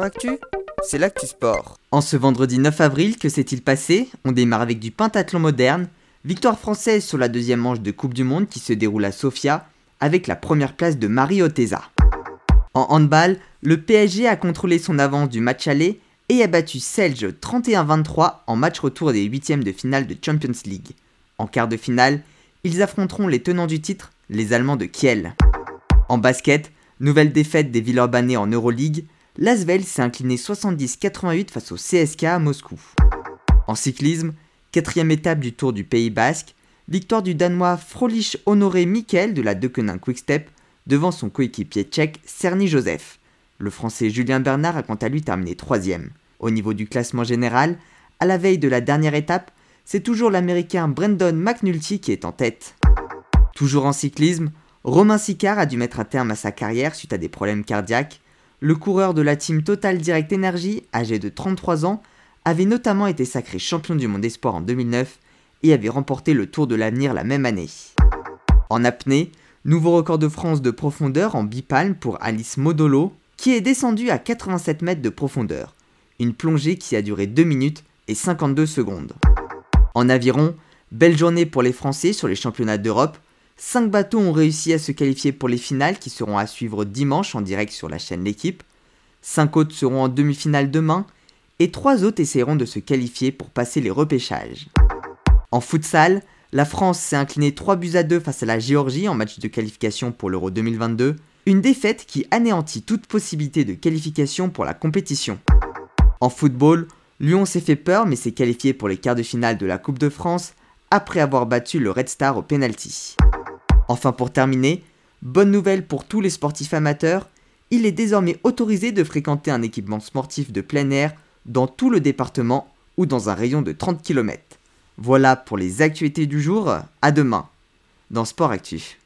Actu, c'est l'actu sport. En ce vendredi 9 avril, que s'est-il passé? On démarre avec du pentathlon moderne. Victoire française sur la deuxième manche de Coupe du Monde qui se déroule à Sofia, avec la première place de Marie Oteza. En handball, le PSG a contrôlé son avance du match aller et a battu Selge 31-23 en match retour des huitièmes de finale de Champions League. En quart de finale, ils affronteront les tenants du titre, les Allemands de Kiel. En basket, nouvelle défaite des Villeurbanais en Euroleague, l'Asvel s'est incliné 70-88 face au CSK à Moscou. En cyclisme, quatrième étape du Tour du Pays Basque, victoire du Danois Frolich Honoré Mikkel de la Deceuninck Quickstep devant son coéquipier tchèque Cerny Joseph. Le français Julien Bernard a quant à lui terminé troisième. Au niveau du classement général, à la veille de la dernière étape, c'est toujours l'américain Brandon McNulty qui est en tête. Toujours en cyclisme, Romain Sicard a dû mettre un terme à sa carrière suite à des problèmes cardiaques. Le coureur de la team Total Direct Energy, âgé de 33 ans, avait notamment été sacré champion du monde espoir en 2009 et avait remporté le Tour de l'avenir la même année. En apnée, nouveau record de France de profondeur en bipalme pour Alice Modolo, qui est descendue à 87 mètres de profondeur, une plongée qui a duré 2 minutes et 52 secondes. En aviron, belle journée pour les Français sur les championnats d'Europe, 5 bateaux ont réussi à se qualifier pour les finales qui seront à suivre dimanche en direct sur la chaîne L'équipe. 5 autres seront en demi-finale demain et 3 autres essaieront de se qualifier pour passer les repêchages. En futsal, la France s'est inclinée 3 buts à 2 face à la Géorgie en match de qualification pour l'Euro 2022, une défaite qui anéantit toute possibilité de qualification pour la compétition. En football, Lyon s'est fait peur mais s'est qualifié pour les quarts de finale de la Coupe de France après avoir battu le Red Star au penalty. Enfin pour terminer, bonne nouvelle pour tous les sportifs amateurs, il est désormais autorisé de fréquenter un équipement sportif de plein air dans tout le département ou dans un rayon de 30 km. Voilà pour les actualités du jour, à demain dans Sport Actif.